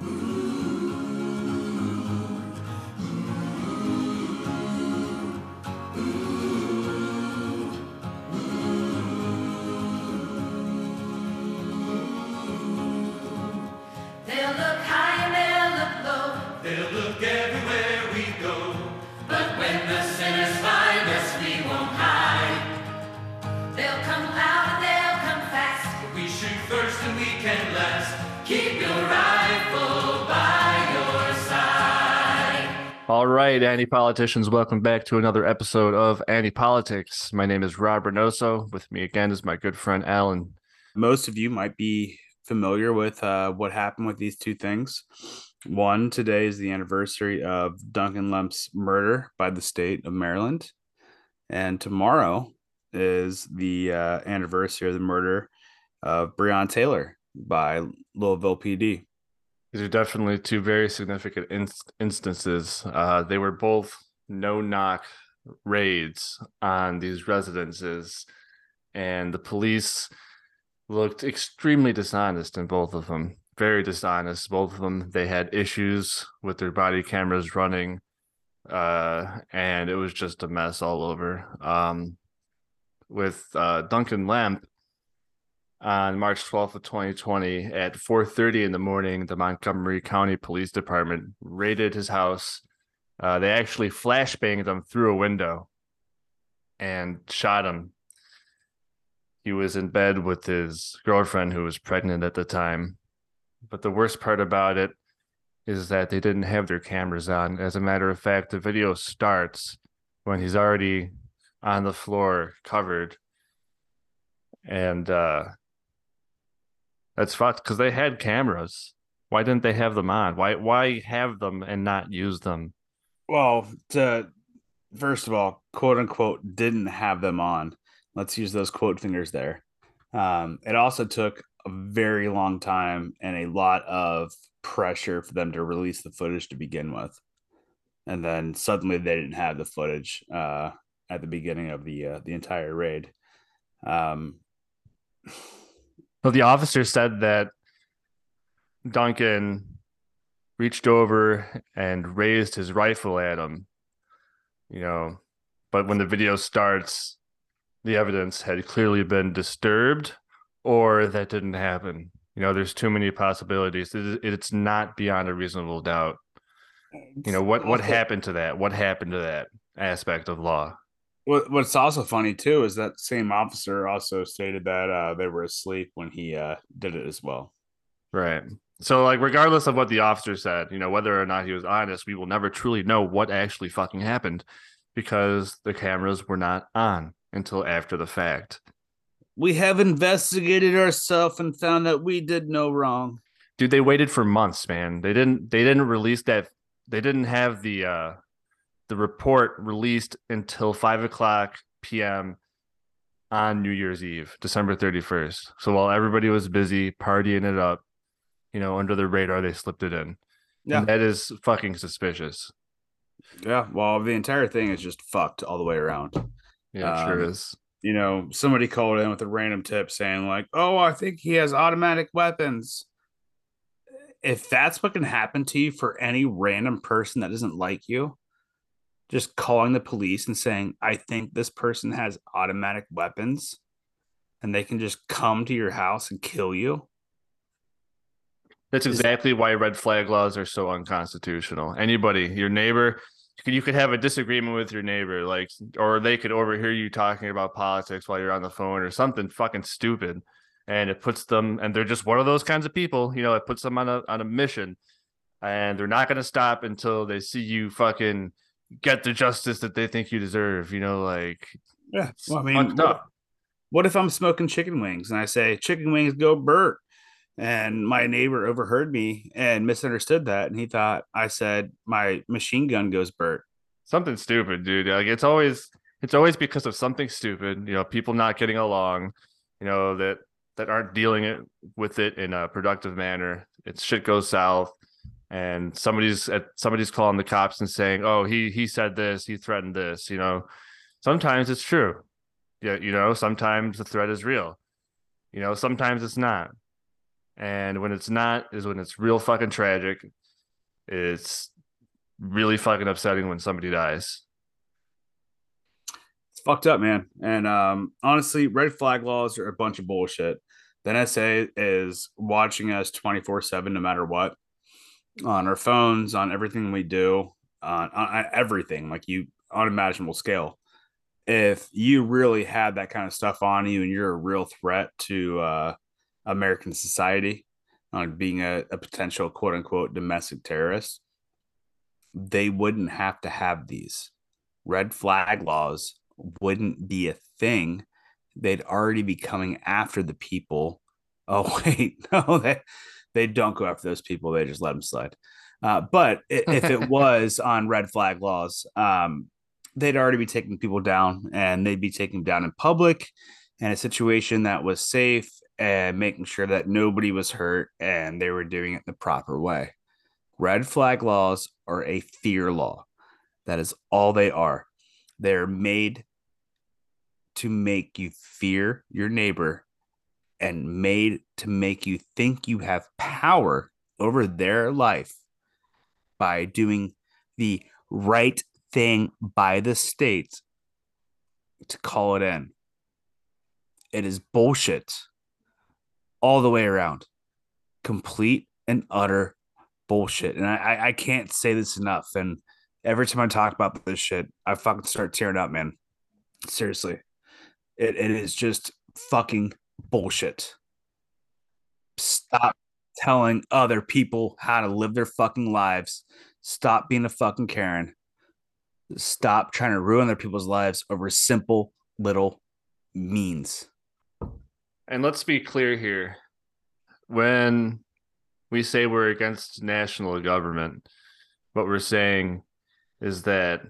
They'll look high and they'll look low. They'll look everywhere All right, anti politicians, welcome back to another episode of Anti Politics. My name is Rob Reynoso. With me again is my good friend Alan. most of you might be familiar with uh, what happened with these two things. One, today is the anniversary of Duncan Lemp's murder by the state of Maryland. And tomorrow is the uh, anniversary of the murder of Breonna Taylor by Louisville PD. These are definitely two very significant inst- instances. Uh, they were both no knock raids on these residences, and the police looked extremely dishonest in both of them. Very dishonest. Both of them, they had issues with their body cameras running, uh, and it was just a mess all over. Um, with uh, Duncan Lemp, on March 12th of 2020 at 4:30 in the morning, the Montgomery County Police Department raided his house. Uh, they actually flashbanged him through a window and shot him. He was in bed with his girlfriend, who was pregnant at the time. But the worst part about it is that they didn't have their cameras on. As a matter of fact, the video starts when he's already on the floor, covered, and uh, that's fucked because they had cameras. Why didn't they have them on? Why why have them and not use them? Well, to first of all, quote unquote, didn't have them on. Let's use those quote fingers there. Um, it also took a very long time and a lot of pressure for them to release the footage to begin with. And then suddenly they didn't have the footage uh, at the beginning of the uh, the entire raid. Um, Well, the officer said that Duncan reached over and raised his rifle at him. You know, but when the video starts, the evidence had clearly been disturbed or that didn't happen. You know, there's too many possibilities. It's not beyond a reasonable doubt. You know, what what happened to that? What happened to that aspect of law? What What's also funny too is that same officer also stated that uh, they were asleep when he uh, did it as well. Right. So, like, regardless of what the officer said, you know, whether or not he was honest, we will never truly know what actually fucking happened because the cameras were not on until after the fact. We have investigated ourselves and found that we did no wrong. Dude, they waited for months, man. They didn't. They didn't release that. They didn't have the uh the report released until five o'clock p.m. on New Year's Eve, December thirty first. So while everybody was busy partying it up, you know, under the radar, they slipped it in. Yeah. And that is fucking suspicious. Yeah, well, the entire thing is just fucked all the way around. Yeah, it sure Um, is. You know, somebody called in with a random tip saying like, "Oh, I think he has automatic weapons." If that's what can happen to you for any random person that doesn't like you, just calling the police and saying, "I think this person has automatic weapons," and they can just come to your house and kill you. That's exactly why red flag laws are so unconstitutional. Anybody, your neighbor, you could, have a disagreement with your neighbor, like, or they could overhear you talking about politics while you're on the phone or something fucking stupid, and it puts them, and they're just one of those kinds of people. You know, it puts them on a on a mission, and they're not going to stop until they see you fucking get the justice that they think you deserve. You know, like, Yeah, well, I mean, what, what if I'm smoking chicken wings and I say chicken wings go Bert, and my neighbor overheard me and misunderstood that, and he thought I said my machine gun goes Bert. something stupid, dude. Like it's always it's always because of something stupid. You know, people not getting along. You know that that aren't dealing it with it in a productive manner. It's shit goes south, and somebody's at somebody's calling the cops and saying, "Oh, he he said this, he threatened this." You know, sometimes it's true. Yeah, you know, sometimes the threat is real. You know, sometimes it's not. And when it's not, is when it's real fucking tragic. It's really fucking upsetting when somebody dies. It's fucked up, man. And um, honestly, red flag laws are a bunch of bullshit. The NSA is watching us 24 7 no matter what on our phones, on everything we do, on, on everything, like you unimaginable scale. If you really had that kind of stuff on you and you're a real threat to uh, American society on being a, a potential quote unquote domestic terrorist, they wouldn't have to have these. Red flag laws wouldn't be a thing. They'd already be coming after the people. Oh wait no they they don't go after those people they just let them slide. Uh, but if it was on red flag laws um, they'd already be taking people down and they'd be taking them down in public in a situation that was safe and making sure that nobody was hurt and they were doing it the proper way. Red flag laws are a fear law. That is all they are. They're made to make you fear your neighbor and made to make you think you have power over their life by doing the right thing by the state to call it in. It is bullshit all the way around. Complete and utter bullshit. And I, I can't say this enough. And every time I talk about this shit, I fucking start tearing up, man. Seriously. It, it is just fucking bullshit. Stop telling other people how to live their fucking lives. Stop being a fucking Karen. Stop trying to ruin other people's lives over simple little means. And let's be clear here. When we say we're against national government, what we're saying is that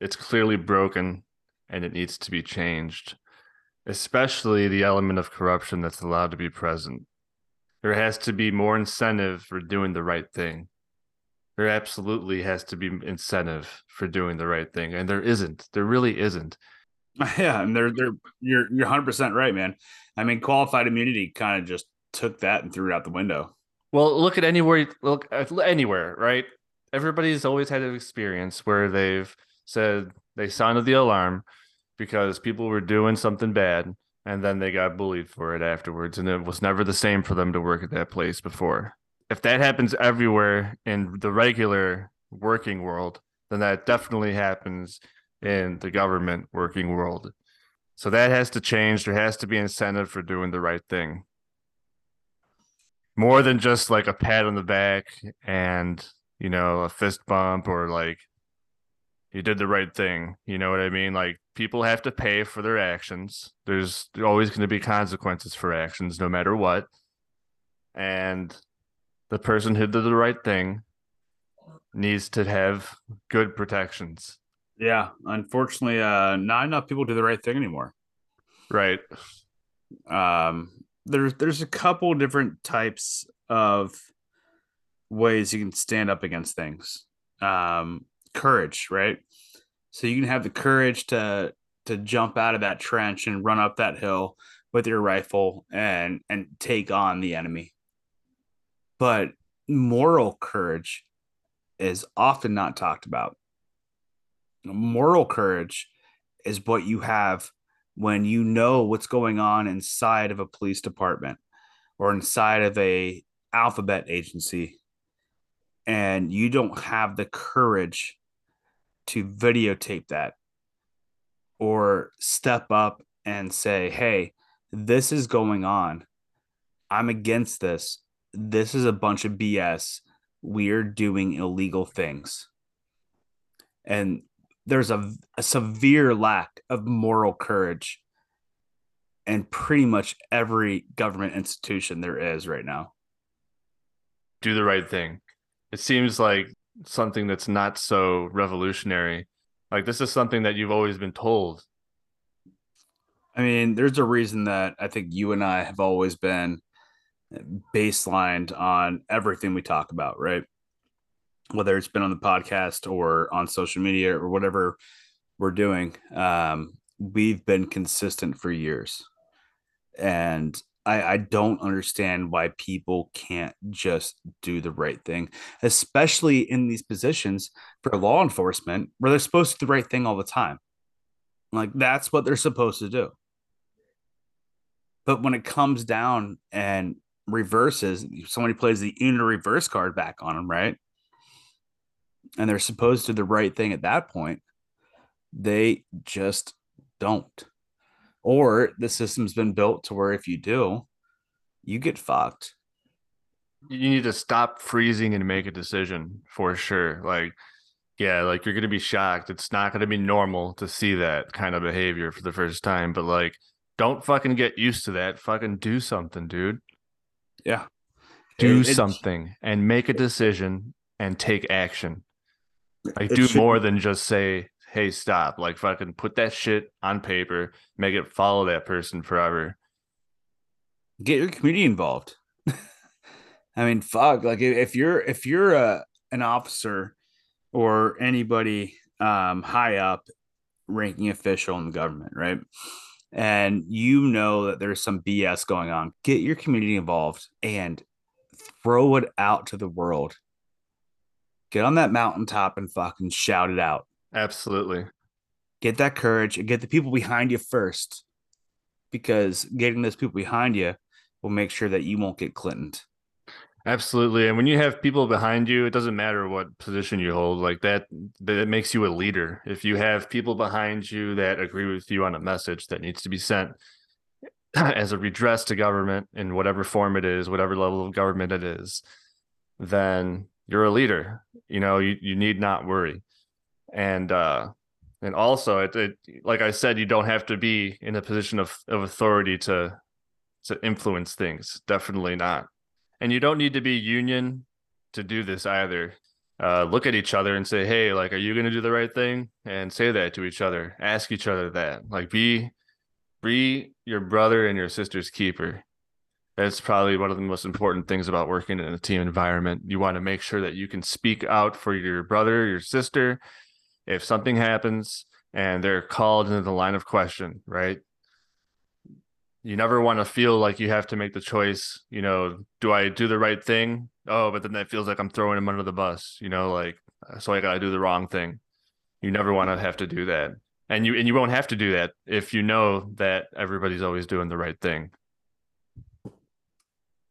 it's clearly broken and it needs to be changed especially the element of corruption that's allowed to be present. There has to be more incentive for doing the right thing. There absolutely has to be incentive for doing the right thing, and there isn't. There really isn't. Yeah, and they're they're you're you're hundred percent right, man. I mean, qualified immunity kind of just took that and threw it out the window. Well, look at anywhere, look uh, anywhere, right? Everybody's always had an experience where they've said they sounded the alarm, because people were doing something bad and then they got bullied for it afterwards and it was never the same for them to work at that place before if that happens everywhere in the regular working world then that definitely happens in the government working world so that has to change there has to be incentive for doing the right thing more than just like a pat on the back and you know a fist bump or like you did the right thing. You know what I mean? Like people have to pay for their actions. There's always going to be consequences for actions, no matter what. And the person who did the right thing needs to have good protections. Yeah, unfortunately, uh, not enough people do the right thing anymore. Right. Um, there's there's a couple different types of ways you can stand up against things. Um, courage, right? So you can have the courage to to jump out of that trench and run up that hill with your rifle and and take on the enemy. But moral courage is often not talked about. Moral courage is what you have when you know what's going on inside of a police department or inside of a alphabet agency and you don't have the courage to videotape that or step up and say, hey, this is going on. I'm against this. This is a bunch of BS. We're doing illegal things. And there's a, a severe lack of moral courage in pretty much every government institution there is right now. Do the right thing. It seems like something that's not so revolutionary. Like this is something that you've always been told. I mean, there's a reason that I think you and I have always been baselined on everything we talk about, right? Whether it's been on the podcast or on social media or whatever we're doing, um, we've been consistent for years. And I, I don't understand why people can't just do the right thing, especially in these positions for law enforcement where they're supposed to do the right thing all the time. Like that's what they're supposed to do. But when it comes down and reverses, somebody plays the in reverse card back on them, right? And they're supposed to do the right thing at that point. They just don't. Or the system's been built to where if you do, you get fucked. You need to stop freezing and make a decision for sure. Like, yeah, like you're gonna be shocked. It's not gonna be normal to see that kind of behavior for the first time, but like don't fucking get used to that. Fucking do something, dude. Yeah. Do it- something and make a decision and take action. Like do should- more than just say, "Hey, stop." Like fucking put that shit on paper, make it follow that person forever. get your community involved. I mean, fuck. Like if you're if you're a an officer or anybody um high up ranking official in the government, right? And you know that there's some BS going on, get your community involved and throw it out to the world. Get on that mountaintop and fucking shout it out. Absolutely. Get that courage and get the people behind you first. Because getting those people behind you will make sure that you won't get Clintoned. Absolutely. And when you have people behind you, it doesn't matter what position you hold, like that that makes you a leader. If you have people behind you that agree with you on a message that needs to be sent as a redress to government in whatever form it is, whatever level of government it is, then you're a leader. You know, you, you need not worry. And uh and also it, it like I said, you don't have to be in a position of, of authority to to influence things. Definitely not. And you don't need to be union to do this either. Uh, look at each other and say hey like are you going to do the right thing? And say that to each other. Ask each other that. Like be be your brother and your sister's keeper. That's probably one of the most important things about working in a team environment. You want to make sure that you can speak out for your brother your sister if something happens and they're called into the line of question right? You never want to feel like you have to make the choice you know do i do the right thing? Oh but then that feels like i'm throwing him under the bus you know like so i gotta do the wrong thing. You never want to have to do that. And you and you won't have to do that if you know that everybody's always doing the right thing.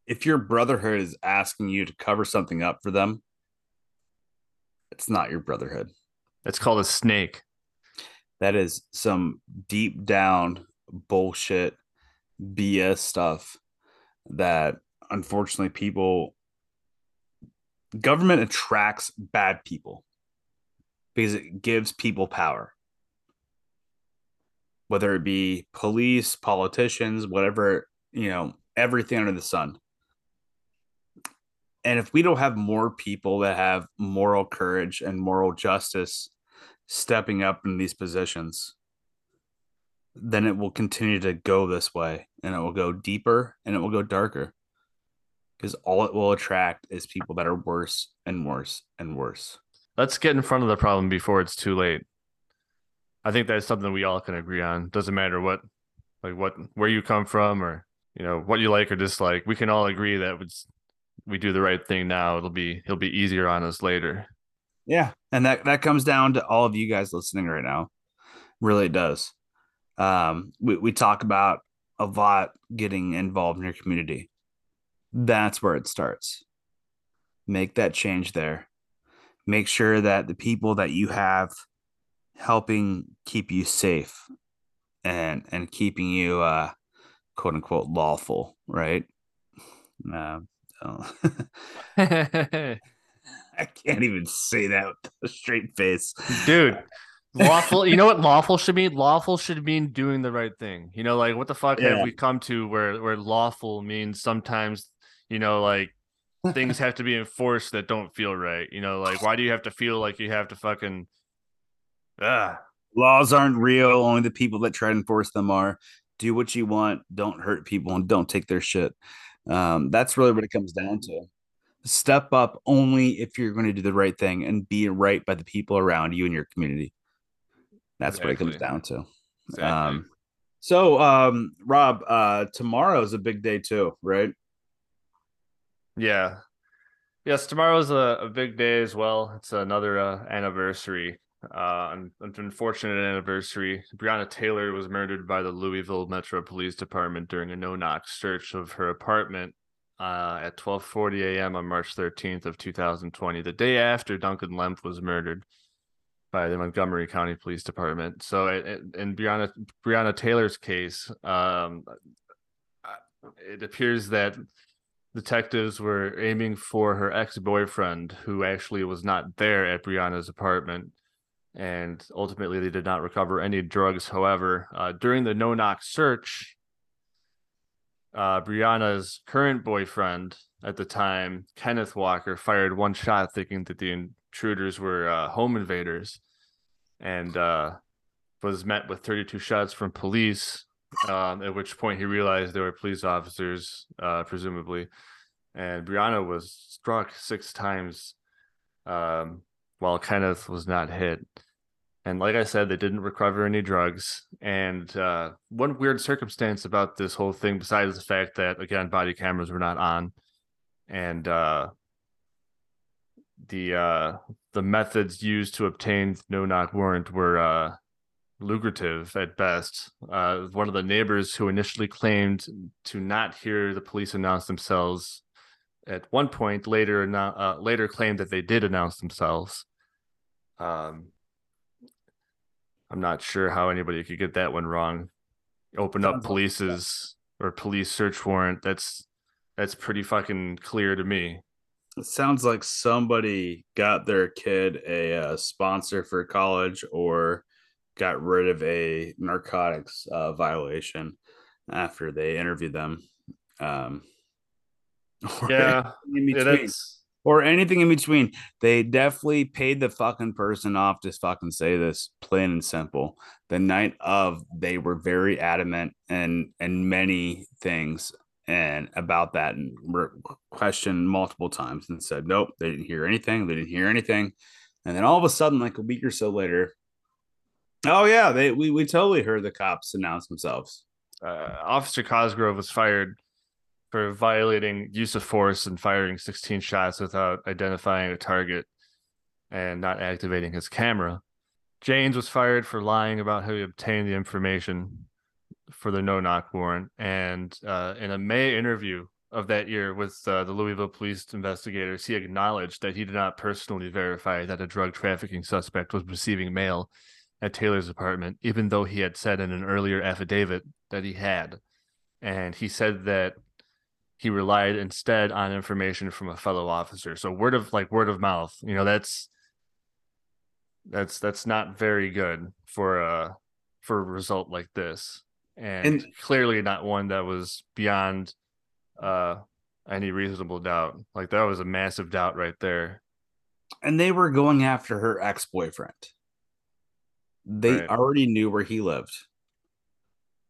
If your brotherhood is asking you to cover something up for them, it's not your brotherhood. It's called a snake That is some deep down bullshit BS stuff that unfortunately people government attracts bad people because it gives people power. Whether it be police, politicians, whatever, you know, everything under the sun. And if we don't have more people that have moral courage and moral justice stepping up in these positions, then it will continue to go this way and it will go deeper and it will go darker because all it will attract is people that are worse and worse and worse. let's get in front of the problem before it's too late. I think that's something we all can agree on. Doesn't matter what like what where you come from or you know what you like or dislike. We can all agree that it's, we do the right thing now it'll be it'll be easier on us later Yeah. And that, that comes down to all of you guys listening right now. Really does. Um, we, we talk about a lot getting involved in your community. That's where it starts. Make that change there. Make sure that the people that you have helping keep you safe and and keeping you uh quote unquote lawful, right? Um, oh. I can't even say that with a straight face. dude lawful you know what lawful should mean lawful should mean doing the right thing you know like what the fuck Yeah. have we come to where where lawful means sometimes you know like things have to be enforced that don't feel right you know like why do you have to feel like you have to fucking ah Laws aren't real. Only the people that try to enforce them are. Do what you want. Don't hurt people and don't take their shit. Um, that's really what it comes down to. Step up only if you're going to do the right thing and be right by the people around you and your community. That's what it comes down to. exactly. Um, So, um, Rob, uh, tomorrow is a big day too, right? Yeah. Yes, tomorrow's a, a big day as well. It's another uh, anniversary. Uh, an, unfortunate anniversary. Breonna Taylor was murdered by the Louisville Metro Police Department during a no-knock search of her apartment uh, at 12:40 a.m. on March 13th of 2020, the day after Duncan Lemp was murdered by the Montgomery County Police Department. So, in Breonna Breonna Taylor's case, um, it appears that detectives were aiming for her ex-boyfriend, who actually was not there at Breonna's apartment, and ultimately they did not recover any drugs. However, uh, during the no-knock search, uh, Breonna's current boyfriend at the time, Kenneth Walker, fired one shot, thinking that the intruders were uh, home invaders, and uh, was met with 32 shots from police. Um, at which point he realized they were police officers, uh, presumably, and Breonna was struck six times, um, while Kenneth was not hit. And like I said, they didn't recover any drugs. And uh, one weird circumstance about this whole thing, besides the fact that again body cameras were not on, and uh, the uh, the methods used to obtain no knock warrant were uh, lucrative at best. Uh, one of the neighbors who initially claimed to not hear the police announce themselves, at one point later uh, later claimed that they did announce themselves. Um, I'm not sure how anybody could get that one wrong. Open up police's or police search warrant. That's that's pretty fucking clear to me. It sounds like somebody got their kid a uh, sponsor for college or got rid of a narcotics uh, violation after they interviewed them. Um, yeah, yeah or anything in between. They definitely paid the fucking person off to fucking say this plain and simple. The night of, they were very adamant and and many things and about that and were questioned multiple times and said nope they didn't hear anything they didn't hear anything and then all of a sudden like a week or so later oh yeah they we, we totally heard the cops announce themselves uh, officer cosgrove was fired for violating use of force and firing 16 shots without identifying a target and not activating his camera Jaynes was fired for lying about how he obtained the information for the no knock warrant. And uh, in a May interview of that year with uh, the Louisville police investigators, he acknowledged that he did not personally verify that a drug trafficking suspect was receiving mail at Taylor's apartment, even though he had said in an earlier affidavit that he had. And he said that he relied instead on information from a fellow officer. So word of like word of mouth, you know, that's that's that's not very good for a for a result like this and, and clearly not one that was beyond uh any reasonable doubt. Like that was a massive doubt right there. And they were going after her ex-boyfriend. They right. already knew where he lived.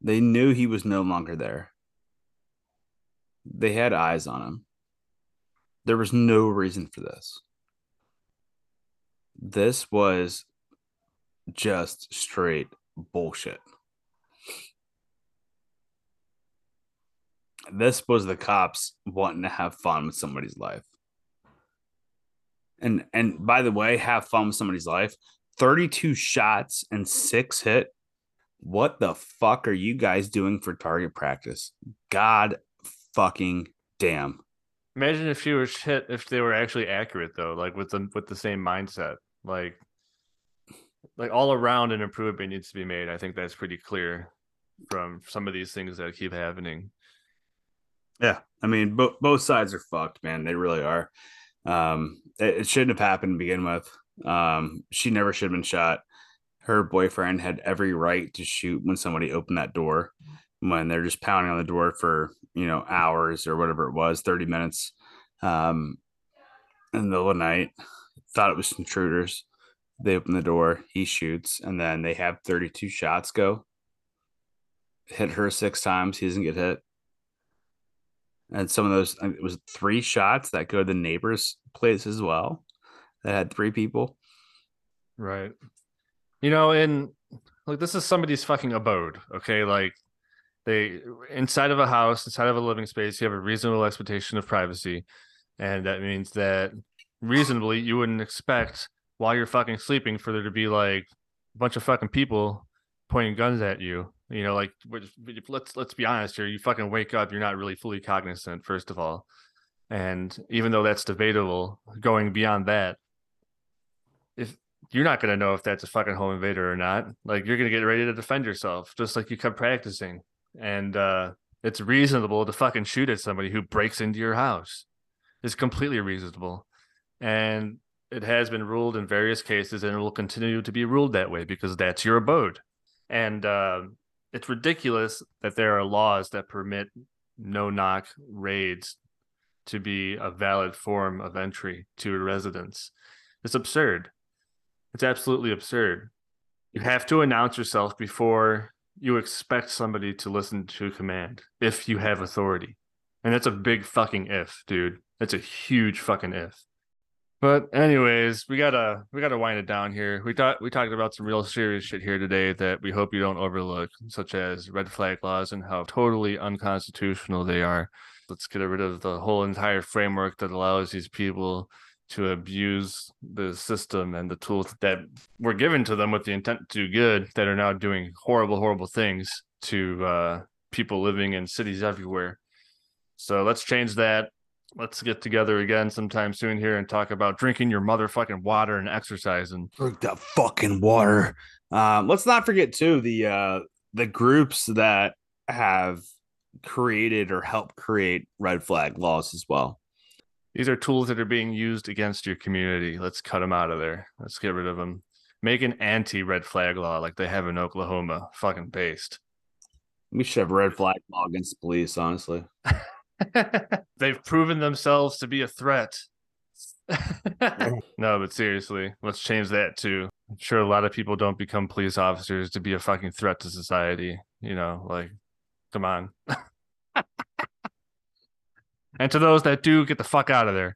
They knew he was no longer there. They had eyes on him. There was no reason for this. This was just straight bullshit. This was the cops wanting to have fun with somebody's life. And and by the way, have fun with somebody's life. 32 shots and six hit. What the fuck are you guys doing for target practice? God fucking damn. Imagine if she was hit if they were actually accurate though, like with the with the same mindset. Like like all around an improvement needs to be made. I think that's pretty clear from some of these things that keep happening. Yeah, I mean, bo- both sides are fucked, man. They really are. Um, it, it shouldn't have happened to begin with. Um, she never should have been shot. Her boyfriend had every right to shoot when somebody opened that door. When they're just pounding on the door for you know hours or whatever it was, thirty minutes, um, in the middle of the night, thought it was intruders. They open the door, he shoots, and then they have thirty-two shots go. Hit her six times, he doesn't get hit and some of those it was three shots that go to the neighbor's place as well that had three people right you know and like this is somebody's fucking abode. Okay, like they inside of a house, inside of a living space, you have a reasonable expectation of privacy, and that means that reasonably you wouldn't expect while you're fucking sleeping for there to be like a bunch of fucking people pointing guns at you. You know, like let's let's be honest here. You fucking wake up, you're not really fully cognizant, first of all, and even though that's debatable, going beyond that, if you're not gonna know if that's a fucking home invader or not, like you're gonna get ready to defend yourself, just like you kept practicing, and uh it's reasonable to fucking shoot at somebody who breaks into your house. It's completely reasonable, and it has been ruled in various cases and it will continue to be ruled that way because that's your abode. And uh, it's ridiculous that there are laws that permit no knock raids to be a valid form of entry to a residence. It's absurd. It's absolutely absurd. You have to announce yourself before you expect somebody to listen to command if you have authority and that's a big fucking if dude that's a huge fucking if but anyways, we gotta we gotta wind it down here. We thought we talked about some real serious shit here today that we hope you don't overlook, such as red flag laws and how totally unconstitutional they are. Let's get rid of the whole entire framework that allows these people to abuse the system and the tools that were given to them with the intent to do good that are now doing horrible, horrible things to uh, people living in cities everywhere. So let's change that let's get together again sometime soon here and talk about drinking your motherfucking water and exercising. Drink that fucking water. Um, let's not forget too the uh the groups that have created or helped create red flag laws as well. These are tools that are being used against your community. Let's cut them out of there. Let's get rid of them. Make an anti red flag law like they have in Oklahoma, fucking based. We should have red flag law against the police, honestly. They've proven themselves to be a threat. no, but seriously, let's change that too. I'm sure a lot of people don't become police officers to be a fucking threat to society. You know, like, come on. and to those that do, get the fuck out of there.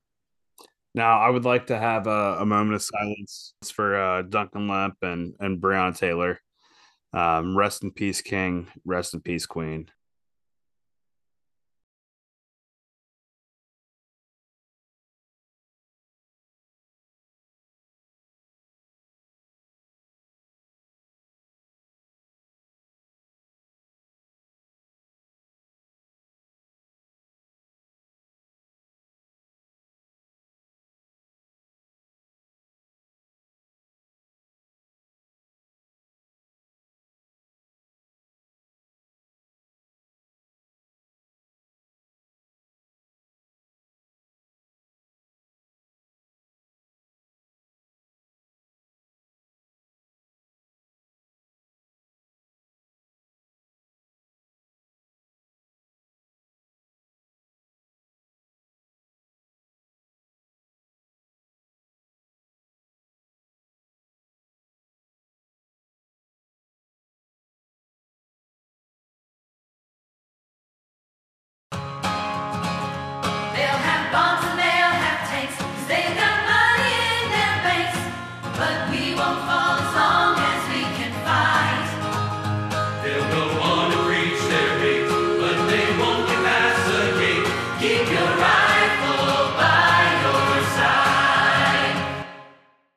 Now, I would like to have a, a moment of silence for uh, Duncan Lemp and and Breonna Taylor. Um, rest in peace, King. Rest in peace, Queen.